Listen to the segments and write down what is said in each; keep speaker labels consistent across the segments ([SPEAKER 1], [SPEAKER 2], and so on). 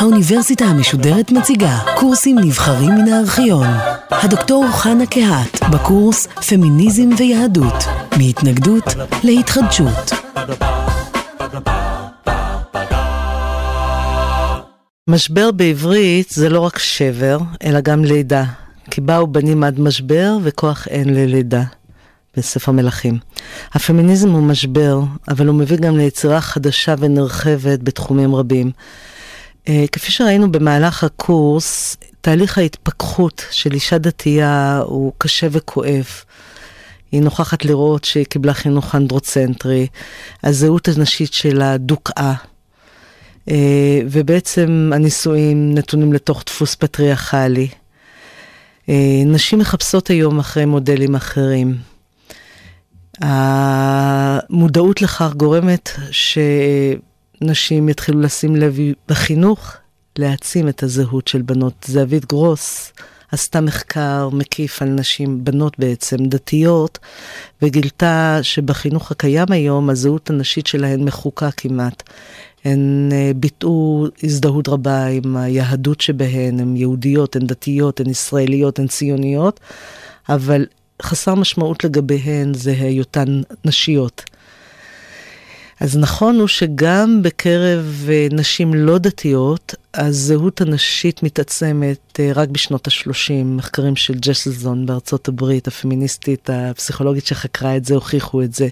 [SPEAKER 1] האוניברסיטה המשודרת מציגה קורסים נבחרים מן הארכיון. הדוקטור חנה קהת בקורס פמיניזם ויהדות, מהתנגדות להתחדשות.
[SPEAKER 2] משבר בעברית זה לא רק שבר, אלא גם לידה. כי באו בנים עד משבר וכוח אין ללידה. בספר מלכים. הפמיניזם הוא משבר, אבל הוא מביא גם ליצירה חדשה ונרחבת בתחומים רבים. אה, כפי שראינו במהלך הקורס, תהליך ההתפכחות של אישה דתייה הוא קשה וכואב. היא נוכחת לראות שהיא קיבלה חינוך אנדרוצנטרי, הזהות הנשית שלה דוכאה. אה, ובעצם הנישואים נתונים לתוך דפוס פטריארכלי. אה, נשים מחפשות היום אחרי מודלים אחרים. המודעות לכך גורמת שנשים יתחילו לשים לב בחינוך להעצים את הזהות של בנות. זהבית גרוס עשתה מחקר מקיף על נשים, בנות בעצם, דתיות, וגילתה שבחינוך הקיים היום הזהות הנשית שלהן מחוקה כמעט. הן אה, ביטאו הזדהות רבה עם היהדות שבהן, הן יהודיות, הן דתיות, הן ישראליות, הן ציוניות, אבל חסר משמעות לגביהן זה היותן נשיות. אז נכון הוא שגם בקרב אה, נשים לא דתיות, הזהות הנשית מתעצמת אה, רק בשנות ה-30. מחקרים של ג'סלזון בארצות הברית, הפמיניסטית, הפסיכולוגית שחקרה את זה, הוכיחו את זה.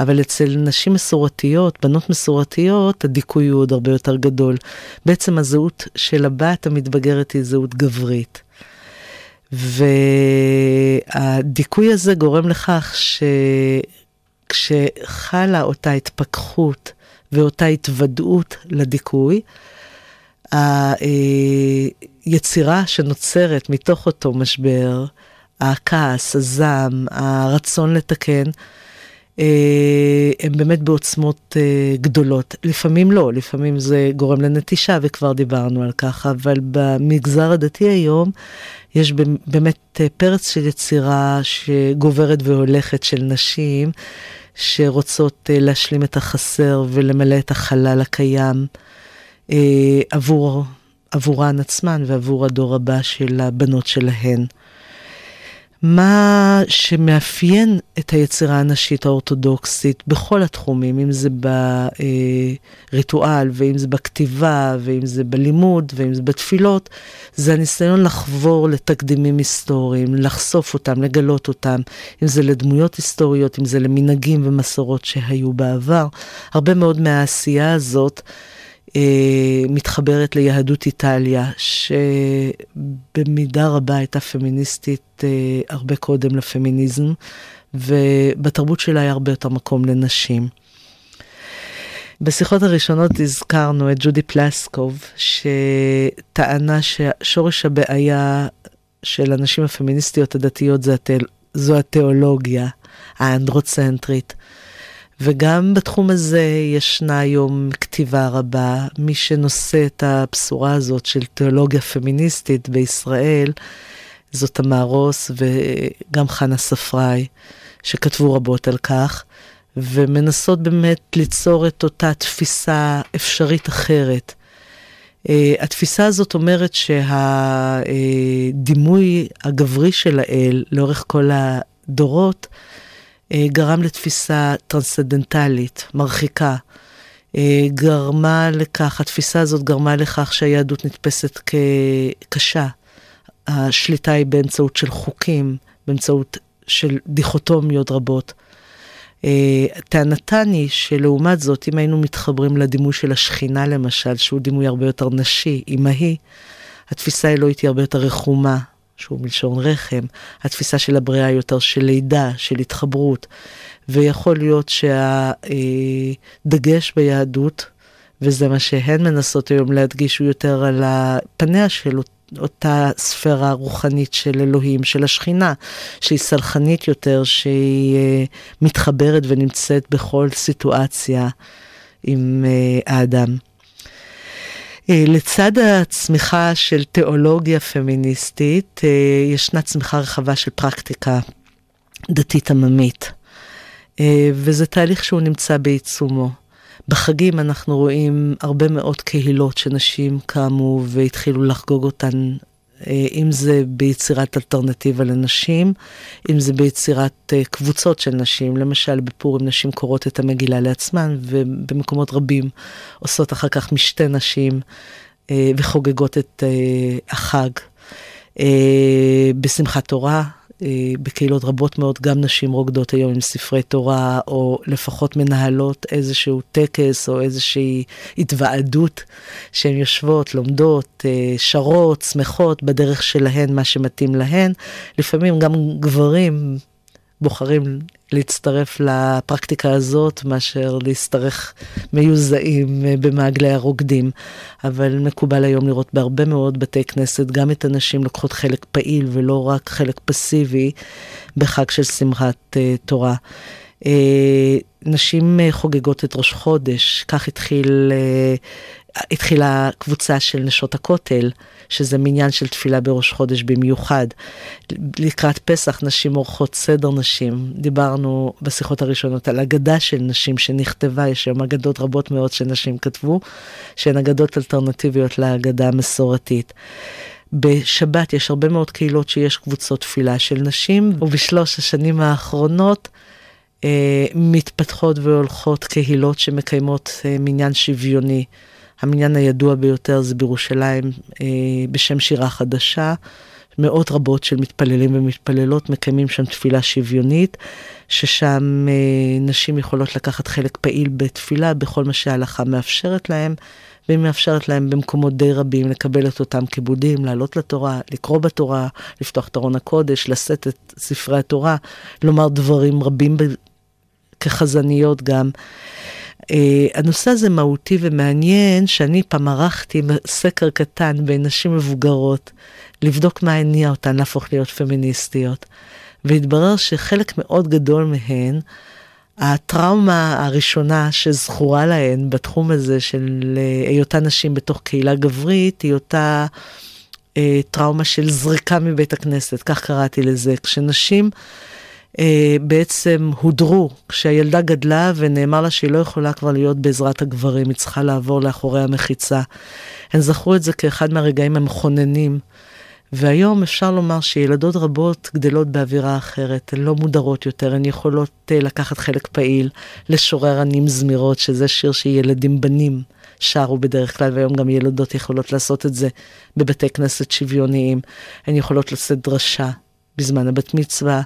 [SPEAKER 2] אבל אצל נשים מסורתיות, בנות מסורתיות, הדיכוי הוא עוד הרבה יותר גדול. בעצם הזהות של הבת המתבגרת היא זהות גברית. והדיכוי הזה גורם לכך שכשחלה אותה התפכחות ואותה התוודעות לדיכוי, היצירה שנוצרת מתוך אותו משבר, הכעס, הזעם, הרצון לתקן, הם באמת בעוצמות אה, גדולות. לפעמים לא, לפעמים זה גורם לנטישה, וכבר דיברנו על כך, אבל במגזר הדתי היום יש באמת אה, פרץ של יצירה שגוברת והולכת של נשים שרוצות להשלים את החסר ולמלא את החלל הקיים עבור, עבורן עצמן ועבור הדור הבא של הבנות שלהן. מה שמאפיין את היצירה הנשית האורתודוקסית בכל התחומים, אם זה בריטואל, ואם זה בכתיבה, ואם זה בלימוד, ואם זה בתפילות, זה הניסיון לחבור לתקדימים היסטוריים, לחשוף אותם, לגלות אותם, אם זה לדמויות היסטוריות, אם זה למנהגים ומסורות שהיו בעבר. הרבה מאוד מהעשייה הזאת מתחברת ליהדות איטליה, שבמידה רבה הייתה פמיניסטית אה, הרבה קודם לפמיניזם, ובתרבות שלה היה הרבה יותר מקום לנשים. בשיחות הראשונות הזכרנו את ג'ודי פלסקוב, שטענה ששורש הבעיה של הנשים הפמיניסטיות הדתיות זו התיאולוגיה האנדרוצנטרית. וגם בתחום הזה ישנה היום כתיבה רבה. מי שנושא את הבשורה הזאת של תיאולוגיה פמיניסטית בישראל, זאת תמר רוס וגם חנה ספראי, שכתבו רבות על כך, ומנסות באמת ליצור את אותה תפיסה אפשרית אחרת. Uh, התפיסה הזאת אומרת שהדימוי הגברי של האל לאורך כל הדורות גרם לתפיסה טרנסצדנטלית, מרחיקה. אה, גרמה לכך, התפיסה הזאת גרמה לכך שהיהדות נתפסת כקשה. השליטה היא באמצעות של חוקים, באמצעות של דיכוטומיות רבות. אה, טענתן היא שלעומת זאת, אם היינו מתחברים לדימוי של השכינה למשל, שהוא דימוי הרבה יותר נשי, אמהי, התפיסה האלוהית היא הרבה יותר רחומה, שהוא מלשון רחם, התפיסה של הבריאה היא יותר של לידה, של התחברות, ויכול להיות שהדגש ביהדות, וזה מה שהן מנסות היום להדגיש, הוא יותר על פניה של אותה ספירה רוחנית של אלוהים, של השכינה, שהיא סלחנית יותר, שהיא אה, מתחברת ונמצאת בכל סיטואציה עם אה, האדם. אה, לצד הצמיחה של תיאולוגיה פמיניסטית, אה, ישנה צמיחה רחבה של פרקטיקה דתית עממית. אה, וזה תהליך שהוא נמצא בעיצומו. בחגים אנחנו רואים הרבה מאוד קהילות שנשים קמו והתחילו לחגוג אותן אם זה ביצירת אלטרנטיבה לנשים, אם זה ביצירת אה, קבוצות של נשים, למשל בפורים נשים קוראות את המגילה לעצמן, ובמקומות רבים עושות אחר כך משתי נשים אה, וחוגגות את החג. בשמחת תורה, אה, בקהילות רבות מאוד גם נשים רוקדות היום עם ספרי תורה, או לפחות מנהלות איזשהו טקס או איזושהי התוועדות שהן יושבות, לומדות, אה, שרות, שמחות בדרך שלהן, מה שמתאים להן. לפעמים גם גברים בוחרים להצטרף לפרקטיקה הזאת מאשר להשתרך מיוזעים אה, במעגלי הרוקדים. אבל מקובל היום לראות בהרבה מאוד בתי כנסת גם את הנשים לוקחות חלק פעיל ולא רק חלק פסיבי בחג של שמחת uh, תורה. Uh, נשים uh, חוגגות את ראש חודש, כך התחיל uh, התחילה קבוצה של נשות הכותל, שזה מניין של תפילה בראש חודש במיוחד. לקראת פסח נשים עורכות סדר נשים. דיברנו בשיחות הראשונות על אגדה של נשים שנכתבה, יש היום אגדות רבות מאוד שנשים כתבו, שהן אגדות אלטרנטיביות לאגדה המסורתית. בשבת יש הרבה מאוד קהילות שיש קבוצות תפילה של נשים, ובשלוש השנים האחרונות אה, מתפתחות והולכות קהילות שמקיימות אה, מניין שוויוני. המניין הידוע ביותר זה בירושלים אה, בשם שירה חדשה. מאות רבות של מתפללים ומתפללות מקיימים שם תפילה שוויונית, ששם אה, נשים יכולות לקחת חלק פעיל בתפילה בכל מה שההלכה מאפשרת להם, והיא מאפשרת להם במקומות די רבים לקבל את אותם כיבודים, לעלות לתורה, לקרוא בתורה, לפתוח את ארון הקודש, לשאת את ספרי התורה, לומר דברים רבים. כחזניות גם. Uh, הנושא הזה מהותי ומעניין, שאני פעם ערכתי סקר קטן בין נשים מבוגרות, לבדוק מה הניע אותן להפוך להיות פמיניסטיות. והתברר שחלק מאוד גדול מהן, הטראומה הראשונה שזכורה להן בתחום הזה של אה, היותן נשים בתוך קהילה גברית, היא אותה uh, טראומה של זריקה מבית הכנסת, כך קראתי לזה. כשנשים... אה, בעצם הודרו כשהילדה גדלה ונאמר לה שהיא לא יכולה כבר להיות בעזרת הגברים, היא צריכה לעבור לאחורי המחיצה. הן זכרו את זה כאחד מהרגעים המכוננים. והיום אפשר לומר שילדות רבות גדלות באווירה אחרת, הן לא מודרות יותר, הן יכולות uh, לקחת חלק פעיל, לשורר ענים זמירות, שזה שיר שילדים בנים שרו בדרך כלל, והיום גם ילדות יכולות לעשות את זה בבתי כנסת שוויוניים. הן יכולות לשאת דרשה, בזמן הבת מצווה,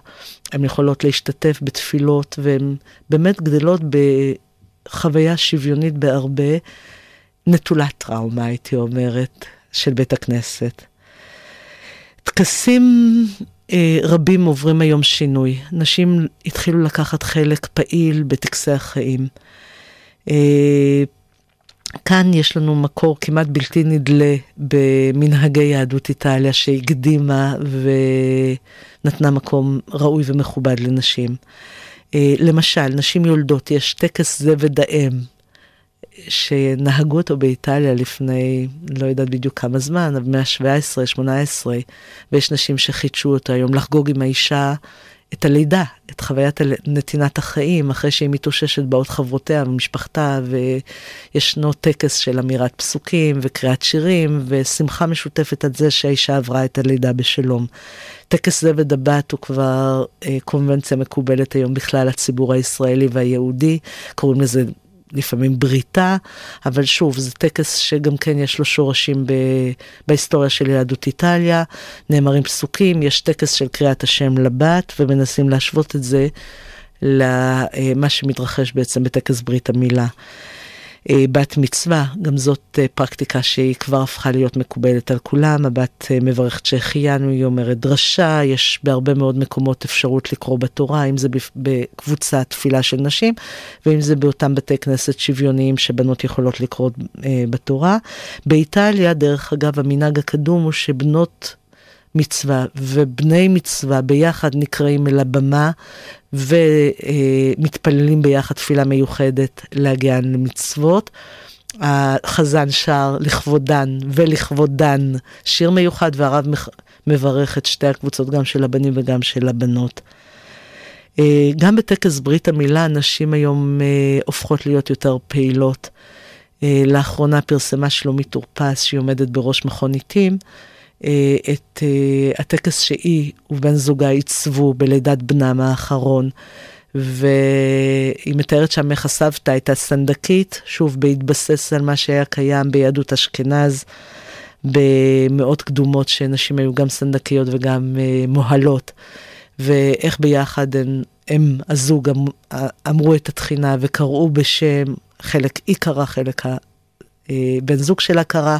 [SPEAKER 2] הן יכולות להשתתף בתפילות, והן באמת גדלות בחוויה שוויונית בהרבה, נטולת טראומה, הייתי אומרת, של בית הכנסת. טקסים אה, רבים עוברים היום שינוי. נשים התחילו לקחת חלק פעיל בטקסי החיים. אה, כאן יש לנו מקור כמעט בלתי נדלה במנהגי יהדות איטליה שהקדימה ונתנה מקום ראוי ומכובד לנשים. אה, למשל, נשים יולדות, יש טקס זבד האם, שנהגו אותו באיטליה לפני, לא יודעת בדיוק כמה זמן, אבל מאה ה-17, 18, ויש נשים שחידשו אותו היום לחגוג עם האישה את הלידה, את חוויית נתינת החיים, אחרי שהיא מתאוששת באות חברותיה ומשפחתה, וישנו טקס של אמירת פסוקים וקריאת שירים, ושמחה משותפת על זה שהאישה עברה את הלידה בשלום. טקס זה ודבת הוא כבר אה, קונבנציה מקובלת היום בכלל לציבור הישראלי והיהודי, קוראים לזה לפעמים בריתה, אבל שוב, זה טקס שגם כן יש לו שורשים ב, בהיסטוריה של יהדות איטליה, נאמרים פסוקים, יש טקס של קריאת השם לבת, ומנסים להשוות את זה למה אה, שמתרחש בעצם בטקס ברית המילה. אה, בת מצווה, גם זאת אה, פרקטיקה שהיא כבר הפכה להיות מקובלת על כולם. הבת אה, מברכת שהחיינו, היא אומרת דרשה, יש בהרבה מאוד מקומות אפשרות לקרוא בתורה, אם זה בקבוצת תפילה של נשים, ואם זה באותם בתי כנסת שוויוניים שבנות יכולות לקרוא בתורה. באיטליה, דרך אגב, המנהג הקדום הוא שבנות מצווה ובני מצווה ביחד נקראים אל הבמה ומתפללים ביחד תפילה מיוחדת להגיע למצוות. החזן שר לכבודן ולכבודן שיר מיוחד והרב מברך את שתי הקבוצות, גם של הבנים וגם של הבנות. גם בטקס ברית המילה נשים היום הופכות להיות יותר פעילות. לאחרונה פרסמה שלומית טורפס, שהיא עומדת בראש מכון עיתים, את הטקס שהיא ובן זוגה עיצבו בלידת בנם האחרון. והיא מתארת שם איך הסבתא הייתה סנדקית, שוב בהתבסס על מה שהיה קיים ביהדות אשכנז, במאות קדומות שנשים היו גם סנדקיות וגם uh, מוהלות, ואיך ביחד הם, הם הזוג אמ, אמרו את התחינה וקראו בשם, חלק היא קרא, חלק הבן אה, זוג שלה קרא.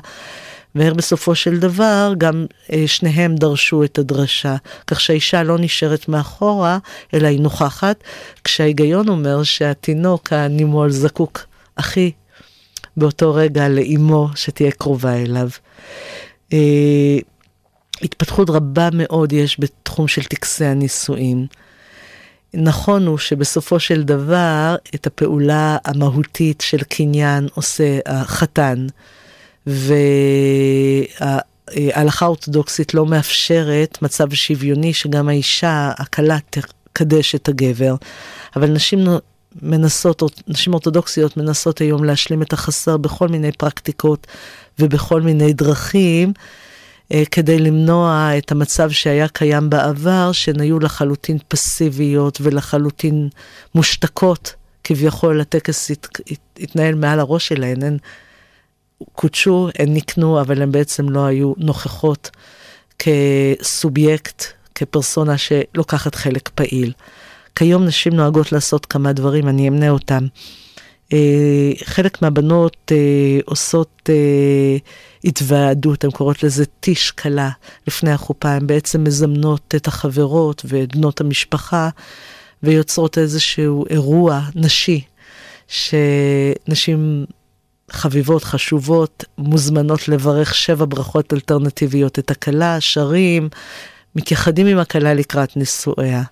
[SPEAKER 2] ואיך בסופו של דבר גם אה, שניהם דרשו את הדרשה, כך שהאישה לא נשארת מאחורה, אלא היא נוכחת, כשההיגיון אומר שהתינוק הנימול זקוק הכי באותו רגע לאימו שתהיה קרובה אליו. אה, התפתחות רבה מאוד יש בתחום של טקסי הנישואין. נכון הוא שבסופו של דבר את הפעולה המהותית של קניין עושה החתן. וההלכה האורתודוקסית לא מאפשרת מצב שוויוני שגם האישה, הכלה, תקדש את הגבר. אבל נשים מנסות, נשים אורתודוקסיות מנסות היום להשלים את החסר בכל מיני פרקטיקות ובכל מיני דרכים. אה, כדי למנוע את המצב שהיה קיים בעבר, שהן היו לחלוטין פסיביות ולחלוטין מושתקות, כביכול הטקס הת, התנהל מעל הראש שלהן, הן קודשו, הן נקנו, אבל הן בעצם לא היו נוכחות כסובייקט, כפרסונה שלוקחת חלק פעיל. כיום נשים נוהגות לעשות כמה דברים, אני אמנה אותם. אה, חלק מהבנות אה, עושות אה, התוועדות, הן קוראות לזה טיש קלה לפני החופה, הן בעצם מזמנות את החברות ואת בנות המשפחה ויוצרות איזשהו אירוע נשי, שנשים חביבות, חשובות, מוזמנות לברך שבע ברכות אלטרנטיביות את הכלה, שרים, מתייחדים עם הכלה לקראת נישואיה.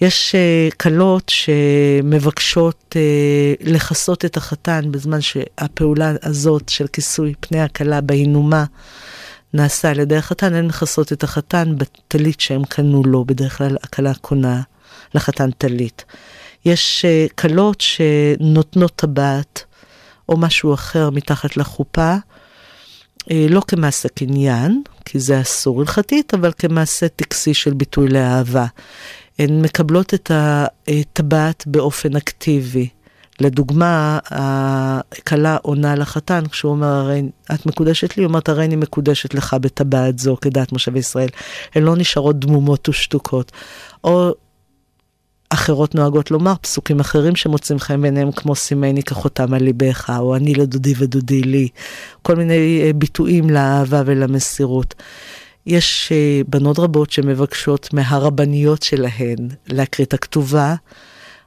[SPEAKER 2] יש uh, כלות שמבקשות uh, לכסות את החתן בזמן שהפעולה הזאת של כיסוי פני הכלה בהינומה נעשה על ידי החתן, הן מכסות את החתן בטלית שהם קנו לו, בדרך כלל הכלה קונה לחתן טלית. יש uh, כלות שנותנות טבעת. או משהו אחר מתחת לחופה, אה, לא כמעשה קניין, כי זה אסור הלכתית, אבל כמעשה טקסי של ביטוי לאהבה. הן מקבלות את הטבעת באופן אקטיבי. לדוגמה, הכלה עונה לחתן, כשהוא אומר, הרי את מקודשת לי, היא אומרת, הרי אני מקודשת לך בטבעת זו, כדת משה וישראל. הן לא נשארות דמומות ושתוקות. או אחרות נוהגות לומר, פסוקים אחרים שמוצאים חן בעיניהם, כמו סימני כחותם על ליבך, או אני לדודי ודודי לי, כל מיני אה, ביטויים לאהבה ולמסירות. יש אה, בנות רבות שמבקשות מהרבניות שלהן להקריא את הכתובה,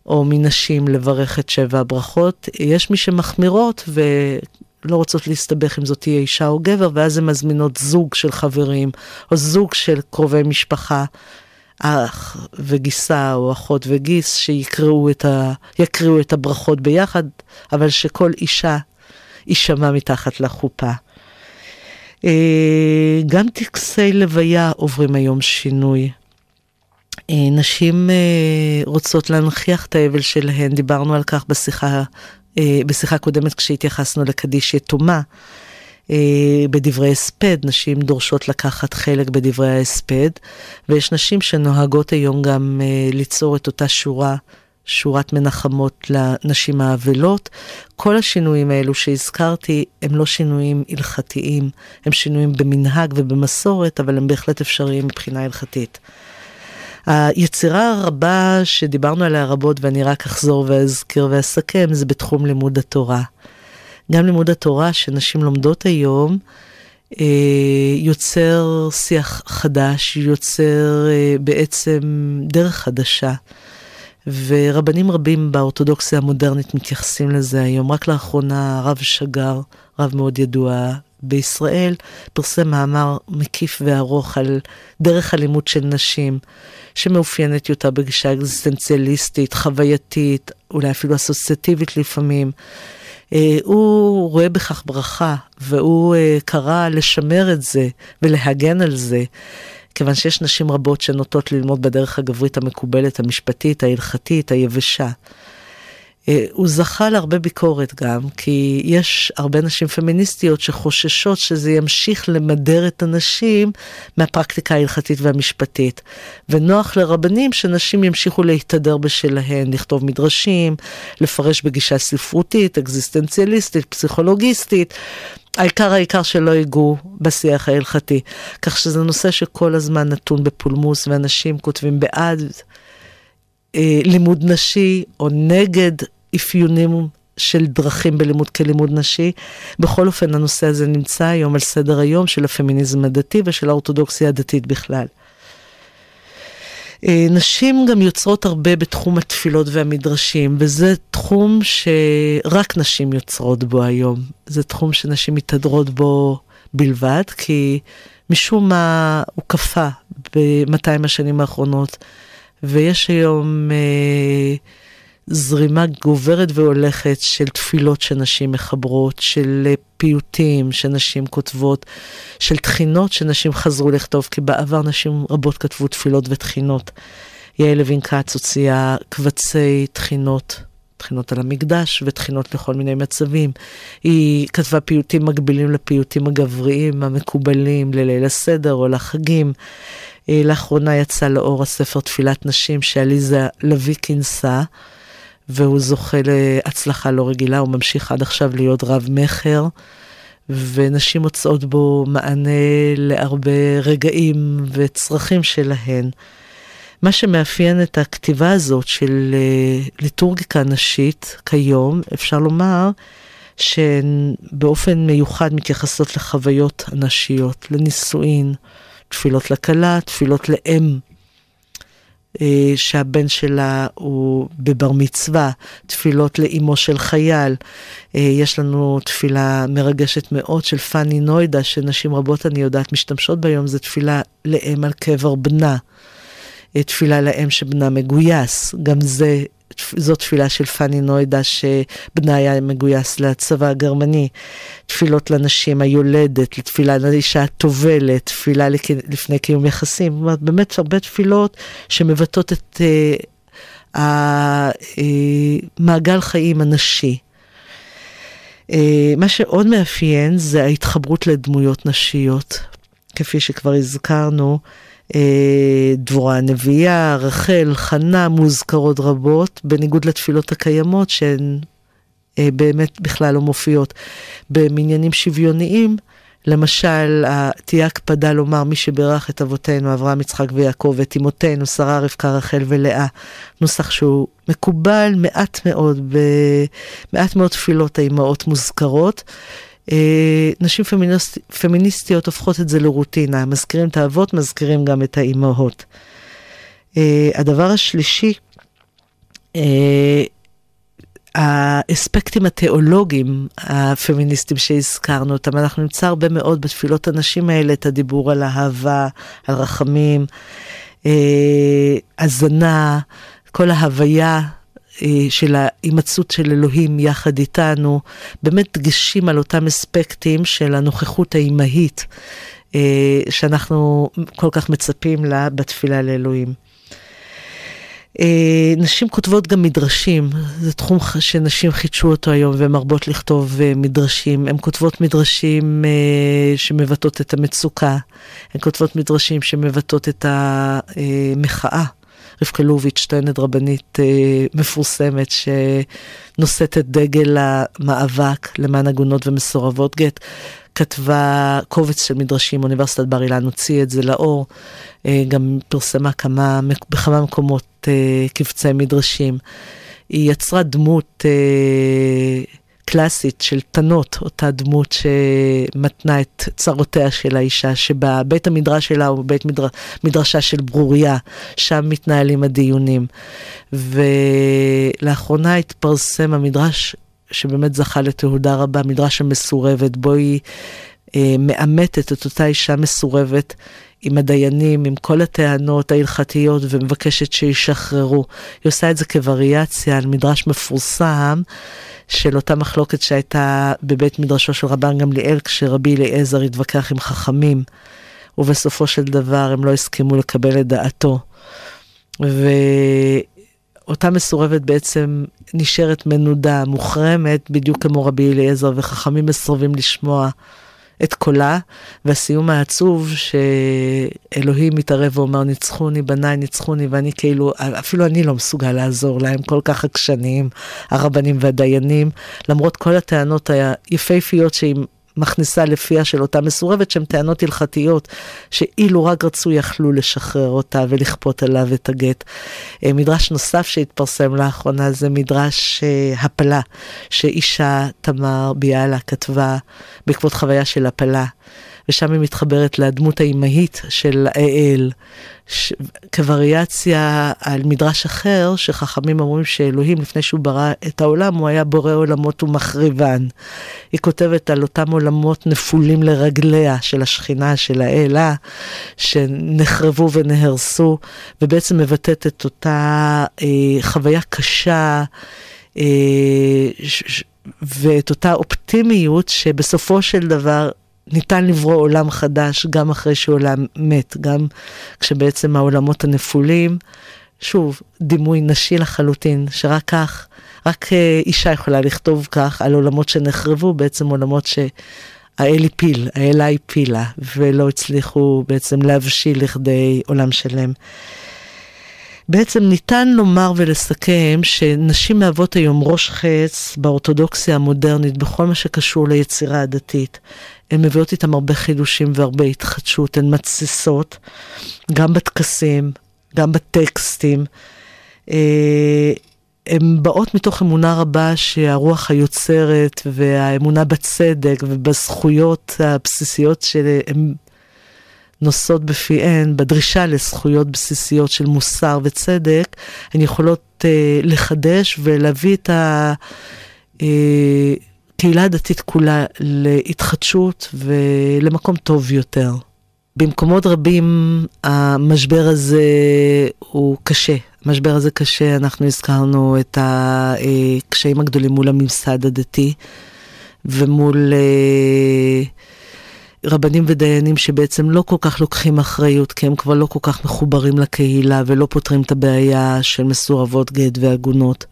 [SPEAKER 2] או מנשים לברך את שבע הברכות. יש מי שמחמירות ולא רוצות להסתבך אם זאת תהיה אישה או גבר, ואז הן מזמינות זוג של חברים, או זוג של קרובי משפחה. אח וגיסה או אחות וגיס שיקראו את, ה... את הברכות ביחד, אבל שכל אישה יישמע מתחת לחופה. אה, גם טקסי לוויה עוברים היום שינוי. אה, נשים אה, רוצות להנכיח את האבל שלהן, דיברנו על כך בשיחה, בשיחה קודמת כשהתייחסנו לקדיש יתומה. אה, בדברי הספד, נשים דורשות לקחת חלק בדברי ההספד, ויש נשים שנוהגות היום גם אה, ליצור את אותה שורה. שורת מנחמות לנשים האבלות. כל השינויים האלו שהזכרתי הם לא שינויים הלכתיים, הם שינויים במנהג ובמסורת, אבל הם בהחלט אפשריים מבחינה הלכתית. היצירה הרבה שדיברנו עליה רבות, ואני רק אחזור ואזכיר ואסכם, זה בתחום לימוד התורה. גם לימוד התורה שנשים לומדות היום, אה, יוצר שיח חדש, יוצר אה, בעצם דרך חדשה. ורבנים רבים באורתודוקסיה המודרנית מתייחסים לזה היום. רק לאחרונה הרב שגר, רב מאוד ידוע בישראל, פרסם מאמר מקיף וארוך על דרך הלימוד של נשים, שמאופיינת יותר בגישה אקזיסטנציאליסטית, חווייתית, אולי אפילו אסוציאטיבית לפעמים. אה, הוא רואה בכך ברכה, והוא אה, קרא לשמר את זה ולהגן על זה. כיוון שיש נשים רבות שנוטות ללמוד בדרך הגברית המקובלת, המשפטית, ההלכתית, היבשה. אה, הוא זכה להרבה ביקורת גם, כי יש הרבה נשים פמיניסטיות שחוששות שזה ימשיך למדר את הנשים מהפרקטיקה ההלכתית והמשפטית. ונוח לרבנים שנשים ימשיכו להתהדר בשלהן, לכתוב מדרשים, לפרש בגישה ספרותית, אקזיסטנציאליסטית, פסיכולוגיסטית. העיקר העיקר שלא ייגעו בשיח ההלכתי. כך שזה נושא שכל הזמן נתון בפולמוס, ואנשים כותבים בעד אה, לימוד נשי או נגד אפיונים של דרכים בלימוד כלימוד נשי. בכל אופן, הנושא הזה נמצא היום על סדר היום של הפמיניזם הדתי ושל האורתודוקסיה הדתית בכלל. אה, נשים גם יוצרות הרבה בתחום התפילות והמדרשים, וזה תחום שרק נשים יוצרות בו היום. זה תחום שנשים מתהדרות בו בלבד, כי משום מה הוא קפא ב-200 השנים האחרונות, ויש היום... אה, זרימה גוברת והולכת של תפילות שנשים מחברות, של אה, פיוטים שנשים כותבות, של תחינות שנשים חזרו לכתוב, כי בעבר נשים רבות כתבו תפילות ותחינות. יעל לוין כץ הוציאה קבצי תחינות, תחינות על המקדש ותחינות לכל מיני מצבים. היא כתבה פיוטים מקבילים לפיוטים הגבריים המקובלים לליל הסדר או לחגים. אה, לאחרונה יצא לאור הספר תפילת נשים שעליזה לביא כינסה. והוא זוכה להצלחה לא רגילה, הוא ממשיך עד עכשיו להיות רב-מכר, ונשים מוצאות בו מענה להרבה רגעים וצרכים שלהן. מה שמאפיין את הכתיבה הזאת של אה, ליטורגיקה נשית כיום, אפשר לומר שהן באופן מיוחד מתייחסות לחוויות הנשיות, לנישואין, תפילות לכלה, תפילות לאם שהבן שלה הוא בבר מצווה, תפילות לאימו של חייל. אה, יש לנו תפילה מרגשת מאוד של פאני נוידה, שנשים רבות, אני יודעת, משתמשות ביום, זו תפילה לאם על קבר בנה. אה, תפילה לאם שבנה מגויס, גם זה זו תפילה של פאני נוידה שבנה היה מגויס לצבא הגרמני. תפילות לנשים היולדת, לתפילה לאישה הטובלת, תפילה לפני קיום יחסים. זאת אומרת, באמת הרבה תפילות שמבטאות את uh, המעגל חיים הנשי. Uh, מה שעוד מאפיין זה ההתחברות לדמויות נשיות. כפי שכבר הזכרנו, אה, דבורה הנביאה, רחל, חנה, מוזכרות רבות, בניגוד לתפילות הקיימות שהן אה, באמת בכלל לא מופיעות. במניינים שוויוניים, למשל, תהיה הקפדה לומר מי שברך את אבותינו, אברהם, יצחק ויעקב, ואת אמותינו, שרה, רבקה, רחל ולאה. נוסח שהוא מקובל מעט מאוד, במעט מאוד תפילות האימהות מוזכרות. אה, נשים פמיניסט, פמיניסטיות הופכות את זה לרוטינה, מזכירים את האבות, מזכירים גם את האימהות. אה, הדבר השלישי, אה, האספקטים התיאולוגיים הפמיניסטיים שהזכרנו אותם, אנחנו נמצא הרבה מאוד בתפילות הנשים האלה את הדיבור על אהבה, על רחמים, הזנה, כל ההוויה. אה, של ההימצאות של אלוהים יחד איתנו, באמת דגשים על אותם אספקטים של הנוכחות האימהית אה, שאנחנו כל כך מצפים לה בתפילה לאלוהים. אה, נשים כותבות גם מדרשים, זה תחום שנשים חידשו אותו היום והן מרבות לכתוב מדרשים. הן כותבות מדרשים שמבטאות את המצוקה, הן כותבות מדרשים שמבטאות את המחאה. רבקה לוביץ', טוענת רבנית אה, מפורסמת, שנושאת את דגל המאבק למען עגונות ומסורבות גט. כתבה קובץ של מדרשים, אוניברסיטת בר אילן הוציא את זה לאור, אה, גם פרסמה כמה, בכמה מקומות אה, קבצי מדרשים. היא יצרה דמות אה, קלאסית של תנות, אותה דמות שמתנה את צרותיה של האישה, שבה בית המדרש שלה הוא בית מדר... מדרשה של ברוריה, שם מתנהלים הדיונים. ולאחרונה התפרסם המדרש שבאמת זכה לתהודה רבה, מדרש המסורבת, בו היא אה, מאמתת את אותה אישה מסורבת עם הדיינים, עם כל הטענות ההלכתיות, ומבקשת שישחררו. היא עושה את זה כווריאציה על מדרש מפורסם. של אותה מחלוקת שהייתה בבית מדרשו של רבן גמליאל, כשרבי אליעזר התווכח עם חכמים. ובסופו של דבר הם לא הסכימו לקבל את דעתו. ואותה מסורבת בעצם נשארת מנודה, מוחרמת, בדיוק כמו רבי אליעזר, וחכמים מסרבים לשמוע את קולה, והסיום העצוב שאלוהים מתערב ואומר, ניצחוני בניי, ניצחוני, ואני כאילו, אפילו אני לא מסוגל לעזור להם, כל כך עקשניים, הרבנים והדיינים, למרות כל הטענות היפהפיות שהיא מכניסה לפיה של אותה מסורבת, שהן טענות הלכתיות, שאילו רק רצו יכלו לשחרר אותה ולכפות עליו את הגט. אה, מדרש נוסף שהתפרסם לאחרונה זה מדרש אה, הפלה, שאישה תמר ביאלה כתבה בעקבות חוויה של הפלה. ושם היא מתחברת לדמות האימהית של האל, ש... כווריאציה על מדרש אחר, שחכמים אומרים שאלוהים, לפני שהוא ברא את העולם, הוא היה בורא עולמות ומחריבן. היא כותבת על אותם עולמות נפולים לרגליה של השכינה, של האלה, שנחרבו ונהרסו, ובעצם מבטאת את אותה אה, חוויה קשה. אה, ש... ואת אותה אופטימיות שבסופו של דבר ניתן לברוא עולם חדש גם אחרי שעולם מת, גם כשבעצם העולמות הנפולים, שוב, דימוי נשי לחלוטין, שרק כך, רק אה, אישה יכולה לכתוב כך על עולמות שנחרבו, בעצם עולמות שהאל הפיל, האלה הפילה, ולא הצליחו בעצם להבשיל לכדי עולם שלם. בעצם ניתן לומר ולסכם שנשים מהוות היום ראש חץ באורתודוקסיה המודרנית בכל מה שקשור ליצירה הדתית. הן מביאות איתן הרבה חידושים והרבה התחדשות, הן מתסיסות, גם בטקסים, גם בטקסטים. אה, הן באות מתוך אמונה רבה שהרוח היוצרת והאמונה בצדק ובזכויות הבסיסיות שהן נושאות בפיהן, בדרישה לזכויות בסיסיות של מוסר וצדק, הן יכולות uh, לחדש ולהביא את הקהילה הדתית כולה להתחדשות ולמקום טוב יותר. במקומות רבים המשבר הזה הוא קשה. המשבר הזה קשה, אנחנו הזכרנו את הקשיים הגדולים מול הממסד הדתי ומול... Uh, רבנים ודיינים שבעצם לא כל כך לוקחים אחריות, כי הם כבר לא כל כך מחוברים לקהילה ולא פותרים את הבעיה של מסורבות גט ועגונות.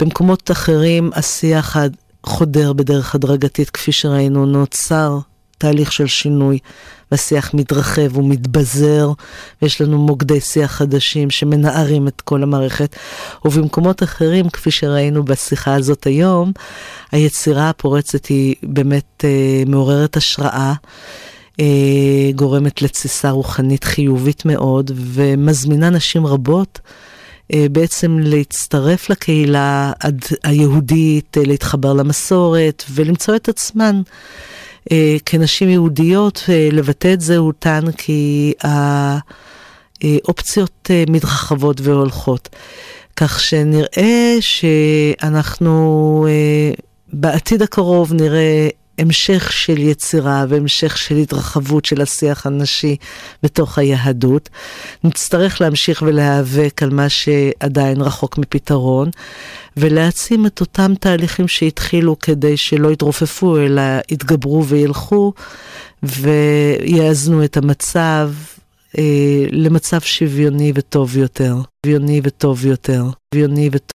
[SPEAKER 2] במקומות אחרים השיח חודר בדרך הדרגתית, כפי שראינו, נוצר תהליך של שינוי, והשיח מתרחב ומתבזר, ויש לנו מוקדי שיח חדשים שמנערים את כל המערכת. ובמקומות אחרים, כפי שראינו בשיחה הזאת היום, היצירה הפורצת היא באמת אה, מעוררת השראה. אה, גורמת לתסיסה רוחנית חיובית מאוד, ומזמינה נשים רבות בעצם להצטרף לקהילה היהודית, אה, להתחבר למסורת ולמצוא את עצמן אה, כנשים יהודיות, אה, לבטא את זהותן כי האופציות אה, מתרחבות והולכות. כך שנראה שאנחנו בעתיד הקרוב נראה המשך של יצירה והמשך של התרחבות של השיח הנשי בתוך היהדות. נצטרך להמשיך ולהיאבק על מה שעדיין רחוק מפתרון, ולהעצים את אותם תהליכים שהתחילו כדי שלא יתרופפו, אלא יתגברו וילכו, ויאזנו את המצב אה, למצב שוויוני וטוב יותר. שוויוני וטוב יותר. שוויוני וטוב